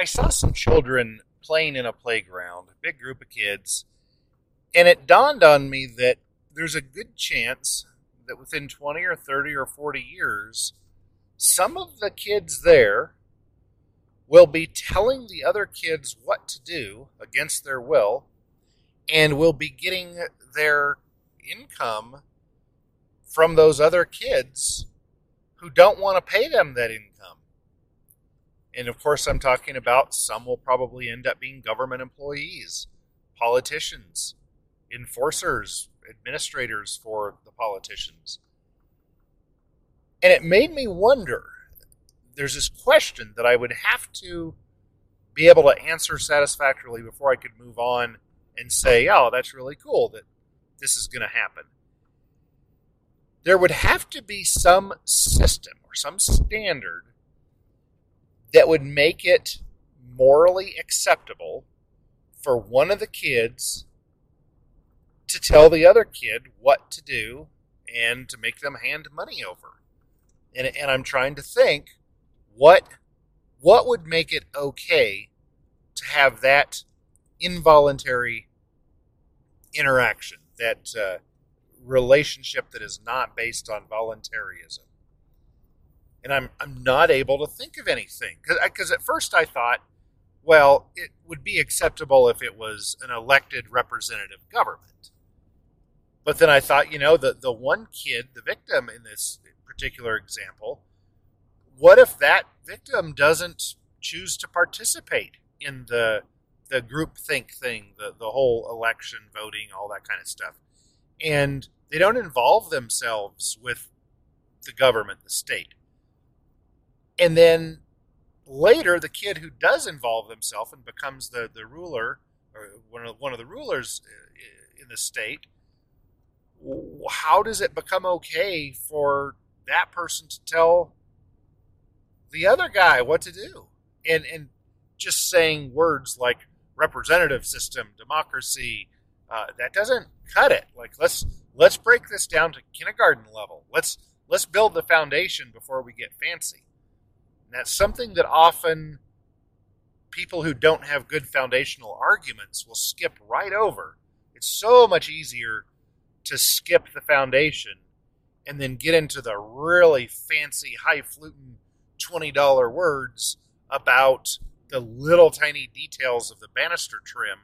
I saw some children playing in a playground, a big group of kids, and it dawned on me that there's a good chance that within 20 or 30 or 40 years, some of the kids there will be telling the other kids what to do against their will and will be getting their income from those other kids who don't want to pay them that income. And of course, I'm talking about some will probably end up being government employees, politicians, enforcers, administrators for the politicians. And it made me wonder there's this question that I would have to be able to answer satisfactorily before I could move on and say, oh, that's really cool that this is going to happen. There would have to be some system or some standard that would make it morally acceptable for one of the kids to tell the other kid what to do and to make them hand money over. And, and I'm trying to think what what would make it okay to have that involuntary interaction, that uh, relationship that is not based on voluntarism. And I'm I'm not able to think of anything. Because at first I thought, well, it would be acceptable if it was an elected representative government. But then I thought, you know, the the one kid, the victim in this particular example, what if that victim doesn't choose to participate in the the group think thing, the the whole election voting, all that kind of stuff, and they don't involve themselves with the government, the state, and then later the kid who does involve himself and becomes the the ruler or one of one of the rulers in the state, how does it become okay for that person to tell the other guy what to do. And and just saying words like representative system, democracy, uh, that doesn't cut it. Like let's let's break this down to kindergarten level. Let's let's build the foundation before we get fancy. And that's something that often people who don't have good foundational arguments will skip right over. It's so much easier to skip the foundation and then get into the really fancy, highfalutin $20 words about the little tiny details of the banister trim.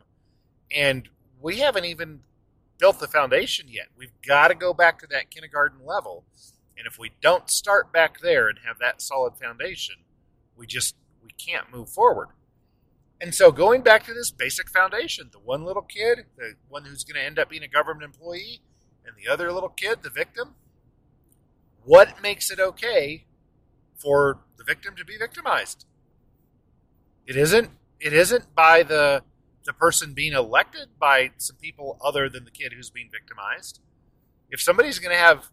And we haven't even built the foundation yet. We've got to go back to that kindergarten level. And if we don't start back there and have that solid foundation, we just we can't move forward. And so going back to this basic foundation, the one little kid, the one who's going to end up being a government employee, and the other little kid, the victim, what makes it okay for the victim to be victimized. It isn't it isn't by the the person being elected by some people other than the kid who's being victimized. If somebody's going to have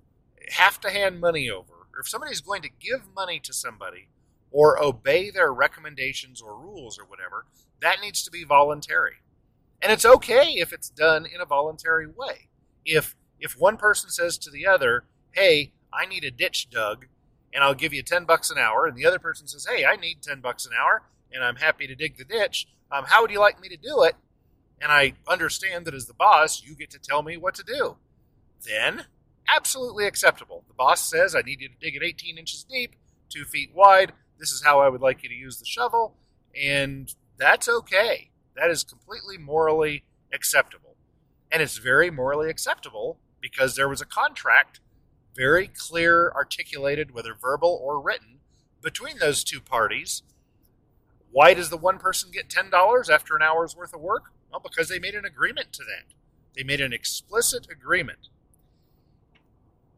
have to hand money over, or if somebody's going to give money to somebody or obey their recommendations or rules or whatever, that needs to be voluntary. And it's okay if it's done in a voluntary way. If if one person says to the other, "Hey, I need a ditch dug," and I'll give you 10 bucks an hour. And the other person says, hey, I need 10 bucks an hour and I'm happy to dig the ditch. Um, how would you like me to do it? And I understand that as the boss, you get to tell me what to do. Then, absolutely acceptable. The boss says, I need you to dig it 18 inches deep, two feet wide. This is how I would like you to use the shovel. And that's okay. That is completely morally acceptable. And it's very morally acceptable because there was a contract very clear, articulated, whether verbal or written, between those two parties. Why does the one person get $10 after an hour's worth of work? Well, because they made an agreement to that. They made an explicit agreement.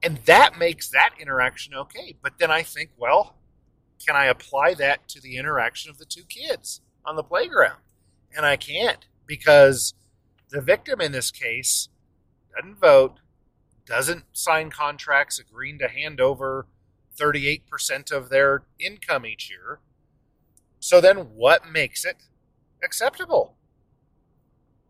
And that makes that interaction okay. But then I think, well, can I apply that to the interaction of the two kids on the playground? And I can't because the victim in this case doesn't vote, doesn't sign contracts agreeing to hand over 38% of their income each year. So then what makes it acceptable?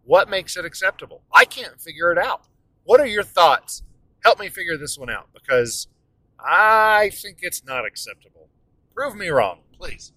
What makes it acceptable? I can't figure it out. What are your thoughts? Help me figure this one out because I think it's not acceptable. Prove me wrong, please.